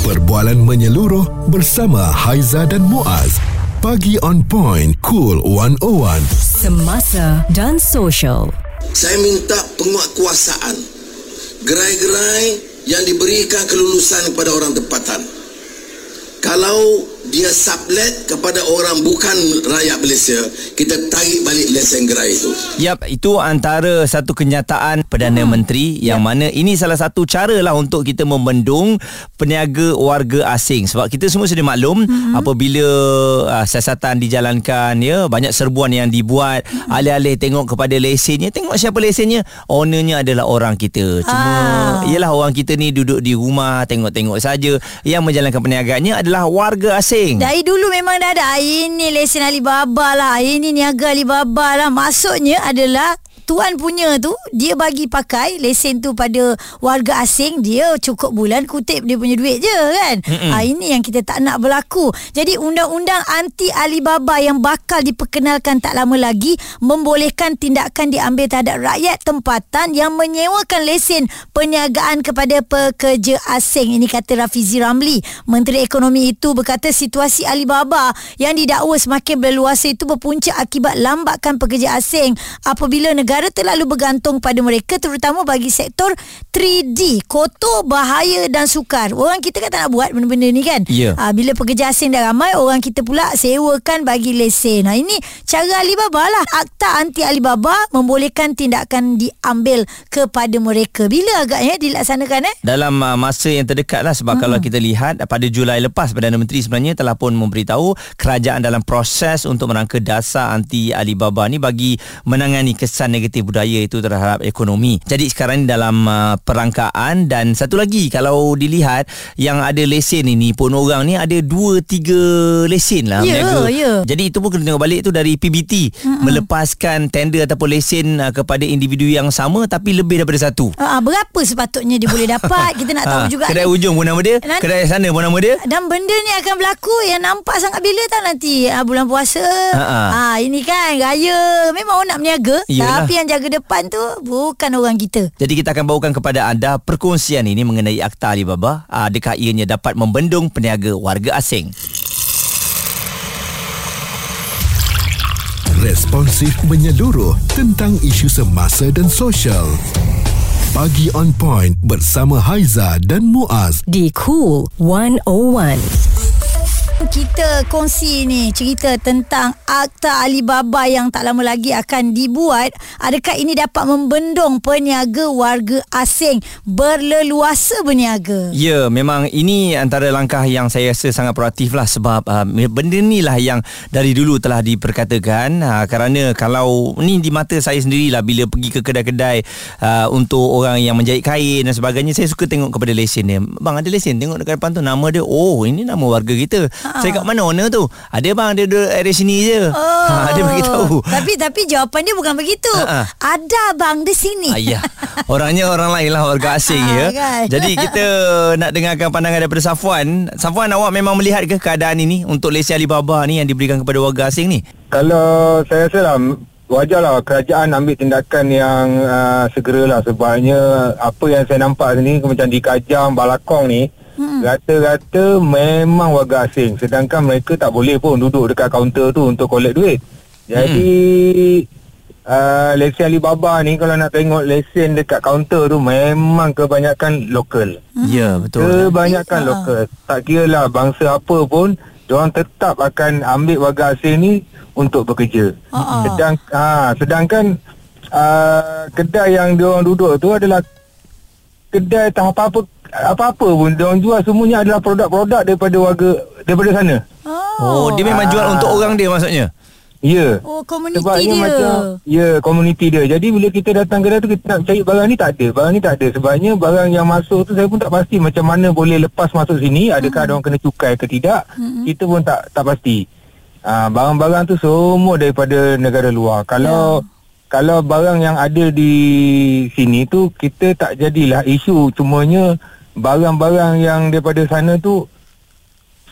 Perbualan menyeluruh bersama Haiza dan Muaz. Pagi on point, cool 101. Semasa dan social. Saya minta penguatkuasaan gerai-gerai yang diberikan kelulusan kepada orang tempatan. Kalau dia sublet kepada orang bukan rakyat Malaysia, kita tarik balik lesen gerai itu. Yap, itu antara satu kenyataan Perdana hmm. Menteri yang yep. mana ini salah satu cara lah untuk kita membendung peniaga warga asing. Sebab kita semua sudah maklum hmm. apabila uh, siasatan dijalankan, ya banyak serbuan yang dibuat, hmm. alih-alih tengok kepada lesennya, tengok siapa lesennya, ownernya adalah orang kita. Cuma ah. ialah orang kita ni duduk di rumah, tengok-tengok saja. Yang menjalankan perniagaannya adalah warga asing lesen. Dari dulu memang dah ada. Ini lesen Alibaba lah. Ini niaga Alibaba lah. Maksudnya adalah tuan punya tu dia bagi pakai lesen tu pada warga asing dia cukup bulan kutip dia punya duit je kan? Ha, ini yang kita tak nak berlaku. Jadi undang-undang anti Alibaba yang bakal diperkenalkan tak lama lagi membolehkan tindakan diambil terhadap rakyat tempatan yang menyewakan lesen perniagaan kepada pekerja asing. Ini kata Rafizi Ramli. Menteri Ekonomi itu berkata situasi Alibaba yang didakwa semakin berluasa itu berpunca akibat lambakan pekerja asing. Apabila negara negara terlalu bergantung pada mereka terutama bagi sektor 3D kotor bahaya dan sukar. Orang kita kan tak nak buat benda-benda ni kan? Yeah. ha, bila pekerja asing dah ramai orang kita pula sewakan bagi lesen. Nah ini cara Alibaba lah. Akta anti Alibaba membolehkan tindakan diambil kepada mereka. Bila agaknya dilaksanakan eh? Dalam uh, masa yang terdekat lah sebab hmm. kalau kita lihat pada Julai lepas Perdana Menteri sebenarnya telah pun memberitahu kerajaan dalam proses untuk merangka dasar anti Alibaba ni bagi menangani kesan negatif budaya itu terhadap ekonomi. Jadi sekarang ni dalam uh, perangkaan dan satu lagi kalau dilihat yang ada lesen ini pun orang ni ada 2 3 lesen lah yeah, berniaga. Yeah. Jadi itu pun kena tengok balik tu dari PBT mm-hmm. melepaskan tender ataupun lesen uh, kepada individu yang sama tapi lebih daripada satu. Uh, berapa sepatutnya dia boleh dapat? Kita nak tahu juga. Kedai ni. ujung pun nama dia, nanti, kedai sana pun nama dia. Dan benda ni akan berlaku yang nampak sangat bila tak nanti uh, bulan puasa. Ah uh, ini kan raya memang orang nak berniaga Yalah. tapi yang jaga depan tu bukan orang kita. Jadi kita akan bawakan kepada anda perkongsian ini mengenai Akta Alibaba. Adakah ianya dapat membendung peniaga warga asing? Responsif menyeluruh tentang isu semasa dan sosial. Pagi on point bersama Haiza dan Muaz di Cool 101 kita kongsi ni cerita tentang Akta Alibaba yang tak lama lagi akan dibuat. Adakah ini dapat membendung peniaga warga asing berleluasa berniaga? Ya, memang ini antara langkah yang saya rasa sangat proaktif lah sebab uh, benda ni lah yang dari dulu telah diperkatakan uh, kerana kalau ni di mata saya sendirilah bila pergi ke kedai-kedai uh, untuk orang yang menjahit kain dan sebagainya saya suka tengok kepada lesen dia. Bang ada lesen tengok dekat depan tu nama dia. Oh, ini nama warga kita. Ha. Saya kat mana owner tu? Ada bang dia duduk area sini je. Oh. Ha, dia beritahu. Tapi tapi jawapan dia bukan begitu. Ha-ha. Ada bang di sini. Ayah. Orangnya orang lain lah warga asing ha, ya. Kan? Jadi kita nak dengarkan pandangan daripada Safwan. Safwan awak memang melihat ke keadaan ini untuk lesen Alibaba ni yang diberikan kepada warga asing ni? Kalau saya rasa lah wajarlah kerajaan ambil tindakan yang uh, segeralah sebabnya apa yang saya nampak sini macam di Kajang, Balakong ni Hmm. Rata-rata memang warga asing Sedangkan mereka tak boleh pun duduk dekat kaunter tu untuk collect duit Jadi hmm. uh, Lesen Alibaba ni kalau nak tengok lesen dekat kaunter tu Memang kebanyakan lokal hmm. Ya betul Kebanyakan ya. lokal Tak kira lah bangsa apa pun Diorang tetap akan ambil warga asing ni untuk bekerja uh-uh. Sedang, ha, Sedangkan uh, kedai yang diorang duduk tu adalah Kedai tak apa-apa apa-apa pun dia orang jual semuanya adalah produk-produk daripada warga daripada sana. Oh, oh dia memang jual untuk orang dia maksudnya. Ya. Yeah. Oh, komuniti dia. Macam, ya, yeah, komuniti dia. Jadi bila kita datang kedai tu kita nak cari barang ni tak ada. Barang ni tak ada. Sebabnya barang yang masuk tu saya pun tak pasti macam mana boleh lepas masuk sini. Adakah mm-hmm. ada orang kena cukai ke tidak. Mm-hmm. Kita pun tak tak pasti. Uh, barang-barang tu semua daripada negara luar. Kalau yeah kalau barang yang ada di sini tu kita tak jadilah isu cumanya barang-barang yang daripada sana tu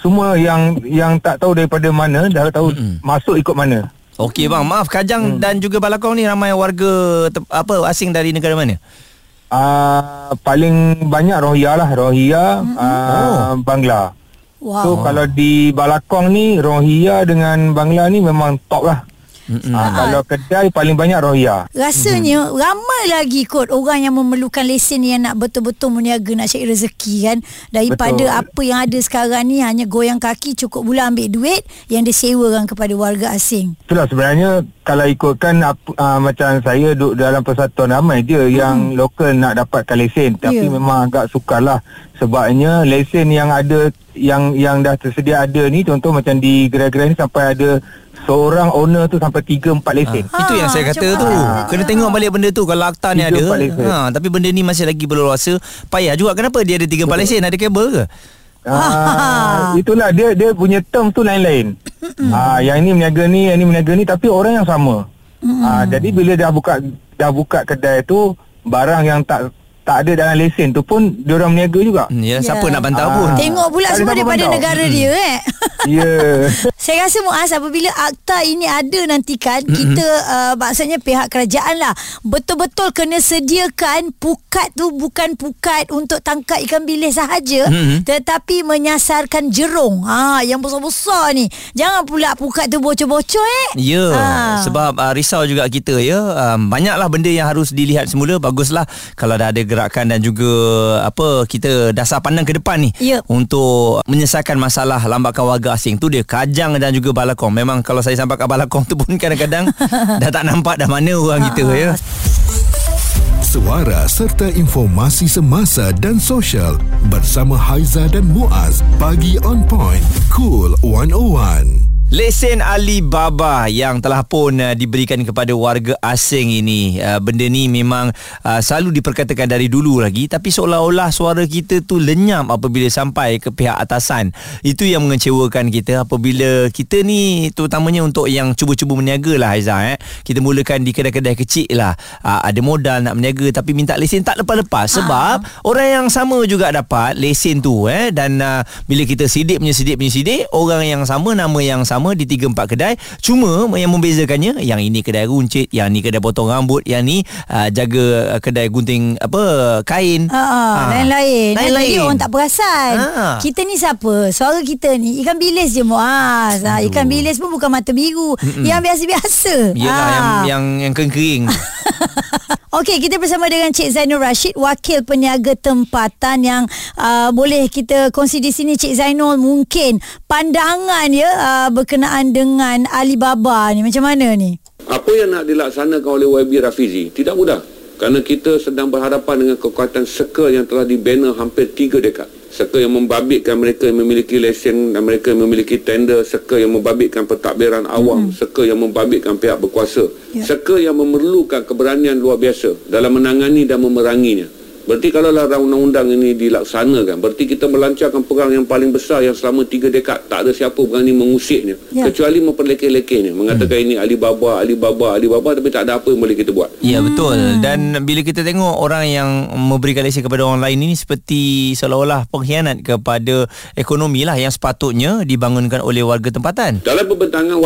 semua yang yang tak tahu daripada mana dah tahu mm-hmm. masuk ikut mana. Okey bang, maaf Kajang mm. dan juga Balakong ni ramai warga te- apa asing dari negara mana? uh, paling banyak Rohia lah Rohia mm-hmm. uh, Bangla Wow. So kalau di Balakong ni Rohia dengan Bangla ni memang top lah mm-hmm. uh, Kalau kedai paling banyak Rohia Rasanya hmm. ramai lagi kot orang yang memerlukan lesen yang nak betul-betul meniaga nak cari rezeki kan daripada Betul. apa yang ada sekarang ni hanya goyang kaki cukup pula ambil duit yang disewakan kepada warga asing. Itulah sebenarnya kalau ikutkan apa, uh, macam saya duduk dalam persatuan ramai je hmm. yang lokal nak dapatkan lesen tapi Ya. memang agak sukar lah sebabnya lesen yang ada yang yang dah tersedia ada ni contoh macam di gerai-gerai ni sampai ada seorang owner tu sampai 3 4 lesen. Ha, itu yang saya kata macam tu. mana? Kena tengok balik benda tu kalau akta ni ada. Ha, tapi benda ni masih lagi berluasa. Payah juga kenapa dia ada 3 4 lesen ada kabel ke? Ah, itulah dia dia punya term tu lain-lain. ah, yang ini meniaga ni, yang ini meniaga ni tapi orang yang sama. Ah, jadi bila dah buka dah buka kedai tu barang yang tak tak ada dalam lesen tu pun dia orang meniaga juga. Hmm, Ya, siapa Ya. nak bantah Ah. pun. Tengok pula semua daripada pandang. negara dia eh. Ya. Saya rasa Muaz apabila akta ini ada nanti kan mm-hmm. kita uh, maksudnya pihak kerajaan lah betul-betul kena sediakan pukat tu bukan pukat untuk tangkap ikan bilis sahaja Mhm. tetapi menyasarkan jerung ha yang besar-besar ni jangan pula pukat tu bocor-bocor eh Ya, Ah. sebab uh, risau juga kita ya. Um, banyaklah benda yang harus dilihat semula. Baguslah kalau dah ada gerakan dan juga apa kita dasar pandang ke depan ni Ya. untuk menyelesaikan masalah lambakan warga asing tu dia Kajang dan juga Balakong. Memang kalau saya sampai ke Balakong tu pun kadang-kadang dah tak nampak dah mana orang kita ya. Suara serta informasi semasa dan sosial bersama Haiza dan Muaz. Pagi on point. Cool 101. Lesen Alibaba yang telah pun uh, diberikan kepada warga asing ini. Uh, benda ni memang uh, selalu diperkatakan dari dulu lagi tapi seolah-olah suara kita tu lenyap apabila sampai ke pihak atasan. Itu yang mengecewakan kita apabila kita ni terutamanya untuk yang cuba-cuba meniaga lah Aiza eh. Kita mulakan di kedai-kedai kecil lah. Uh, ada modal nak meniaga tapi minta lesen tak lepas-lepas sebab orang yang sama juga dapat lesen tu eh dan uh, bila kita sidik punya sidik punya sidik orang yang sama nama yang sama di 3 4 kedai cuma yang membezakannya yang ini kedai runcit yang ni kedai potong rambut yang ni uh, jaga uh, kedai gunting apa kain Ha, Ah. lain-lain. Lain-lain. Jadi orang tak perasan. Ha. Kita ni siapa? Suara kita ni ikan bilis je Muaz. Ha, ikan bilis pun bukan mata biru. Mm-mm. Yang biasa-biasa. Ha. yang yang yang kering Okey, kita bersama dengan Cik Zainul Rashid, wakil peniaga tempatan yang uh, boleh kita kongsi di sini Cik Zainul mungkin pandangan ya uh, berkenaan dengan Alibaba ni macam mana ni? Apa yang nak dilaksanakan oleh YB Rafizi tidak mudah kerana kita sedang berhadapan dengan kekuatan circle yang telah dibina hampir 3 dekad. Circle yang membabitkan mereka yang memiliki lesen dan mereka yang memiliki tender, circle yang membabitkan pentadbiran awam, circle yang membabitkan pihak berkuasa. Ya. Circle yang memerlukan keberanian luar biasa dalam menangani dan memeranginya. Berarti kalau lah undang-undang ini dilaksanakan, berarti kita melancarkan perang yang paling besar yang selama tiga dekad tak ada siapa berani mengusiknya. Ya. Kecuali memperlekeh-lekehnya. Mengatakan ini Alibaba, Alibaba, Alibaba tapi tak ada apa yang boleh kita buat. Ya betul Dan bila kita tengok Orang yang memberikan lesen kepada orang lain ini Seperti seolah-olah pengkhianat kepada ekonomi lah Yang sepatutnya dibangunkan oleh warga tempatan Dalam pembentangan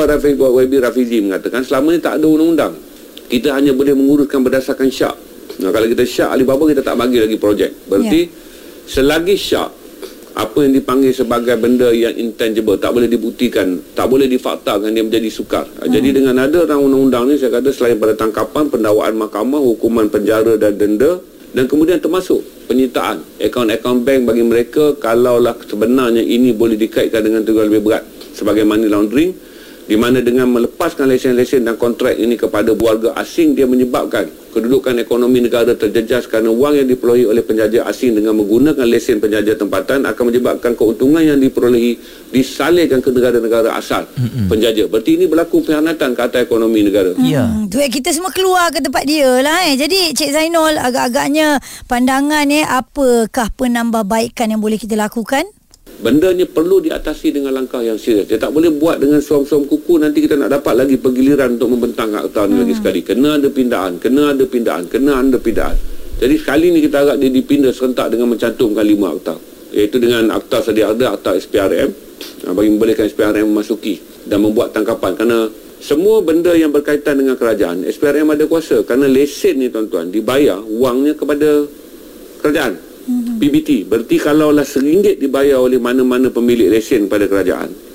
YB Rafizi mengatakan selama ini tak ada undang-undang. Kita hanya boleh menguruskan berdasarkan syak. Nah, kalau kita syak Alibaba kita tak bagi lagi projek. Berarti selagi syak apa yang dipanggil sebagai benda yang intangible tak boleh dibuktikan, tak boleh difaktakan dia menjadi sukar. Hmm. Jadi dengan ada rancangan undang-undang ni saya kata selain pada tangkapan, pendakwaan mahkamah, hukuman penjara dan denda dan kemudian termasuk penyitaan akaun-akaun bank bagi mereka kalaulah sebenarnya ini boleh dikaitkan dengan tugas lebih berat sebagai money laundering di mana dengan melepaskan lesen-lesen dan kontrak ini kepada warga asing dia menyebabkan kedudukan ekonomi negara terjejas kerana wang yang diperolehi oleh penjajah asing dengan menggunakan lesen penjajah tempatan akan menyebabkan keuntungan yang diperolehi disalurkan ke negara-negara asal mm-hmm. penjajah. Berarti ini berlaku pengkhianatan ke atas ekonomi negara. Ya Hmm, duit kita semua keluar ke tempat dia lah eh. Jadi Cik Zainul agak-agaknya pandangan eh apakah penambahbaikan yang boleh kita lakukan? Benda ni perlu diatasi dengan langkah yang serius. Dia tak boleh buat dengan suam-suam kuku nanti kita nak dapat lagi pergiliran untuk membentang akta ni lagi sekali. Kena ada pindahan, kena ada pindahan, kena ada pindahan. Jadi sekali ni kita harap dia dipindah serentak dengan mencantumkan lima akta. Iaitu dengan akta sedia ada, akta SPRM. ah, Bagi membolehkan SPRM memasuki dan membuat tangkapan. Kerana semua benda yang berkaitan dengan kerajaan SPRM ada kuasa kerana lesen ni tuan-tuan dibayar wangnya kepada kerajaan Mhm. PBT berarti kalaulah seringgit dibayar oleh mana-mana pemilik lesen pada kerajaan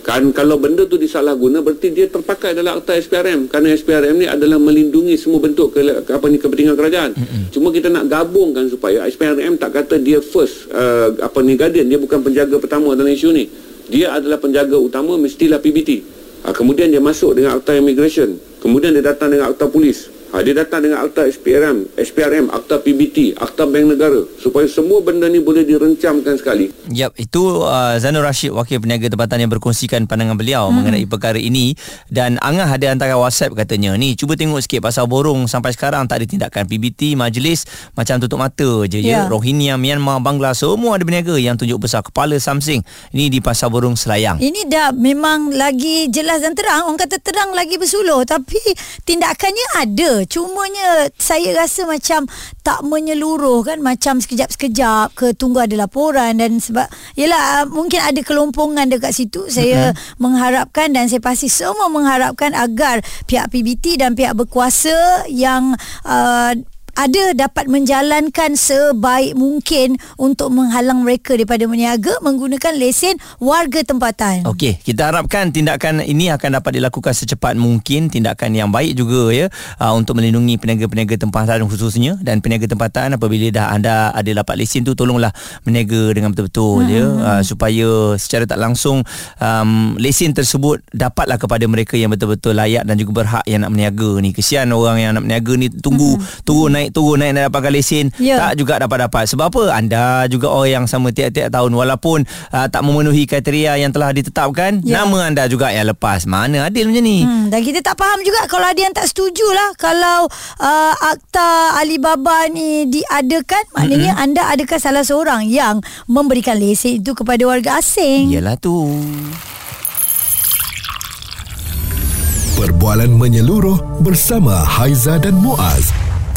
kan kalau benda tu disalahguna berarti dia terpakai dalam akta SPRM kerana SPRM ni adalah melindungi semua bentuk ke, ke apa ni kepentingan kerajaan. Mm-hmm. cuma kita nak gabungkan supaya SPRM tak kata dia first uh, apa ni guardian. Dia bukan penjaga pertama dalam isu ni. Dia adalah penjaga utama mestilah PBT ha, kemudian dia masuk dengan akta immigration. Kemudian dia datang dengan akta polis ha, dia datang dengan akta SPRM SPRM akta PBT akta bank negara supaya semua benda ni boleh direncamkan sekali Yap, itu uh, Zanur Rashid wakil peniaga tempatan yang berkongsikan pandangan beliau hmm. mengenai perkara ini dan Angah ada hantaran WhatsApp katanya ni cuba tengok sikit pasal borong sampai sekarang tak ada tindakan PBT majlis macam tutup mata je ya. Ya. Rohingya, Myanmar, Bangla semua ada berniaga yang tunjuk besar kepala Samsing ini di pasar borong Selayang. Ini dah memang lagi jelas dan terang. Orang kata terang lagi bersuluh. Tapi tindakannya ada. Cumanya saya rasa macam tak menyeluruh kan. Macam sekejap-sekejap ke tunggu ada laporan. Dan sebab, yelah mungkin ada kelompongan dekat situ. Saya mm-hmm. mengharapkan dan saya pasti semua mengharapkan agar pihak PBT dan pihak berkuasa yang... Uh, ada dapat menjalankan sebaik mungkin untuk menghalang mereka daripada meniaga menggunakan lesen warga tempatan. Okey, kita harapkan tindakan ini akan dapat dilakukan secepat mungkin, tindakan yang baik juga ya uh, untuk melindungi peniaga-peniaga tempatan khususnya dan peniaga tempatan apabila dah anda ada dapat lesen tu tolonglah meniaga dengan betul-betul hmm. ya uh, supaya secara tak langsung um, lesen tersebut dapatlah kepada mereka yang betul-betul layak dan juga berhak yang nak berniaga ni. Kesian orang yang nak berniaga ni tunggu hmm. turun naik turun naik nak dapatkan lesen Ya. tak juga dapat-dapat. Sebab apa? Anda juga orang yang sama tiap-tiap tahun walaupun uh, tak memenuhi kriteria yang telah ditetapkan, Ya. nama anda juga yang lepas. Mana adil macam ni? Hmm, dan kita tak faham juga kalau ada yang tak setuju lah kalau uh, akta Alibaba ni diadakan maknanya mm-hmm. anda adakah salah seorang yang memberikan lesen itu kepada warga asing. Yalah tu. Perbualan menyeluruh bersama Haiza dan Muaz.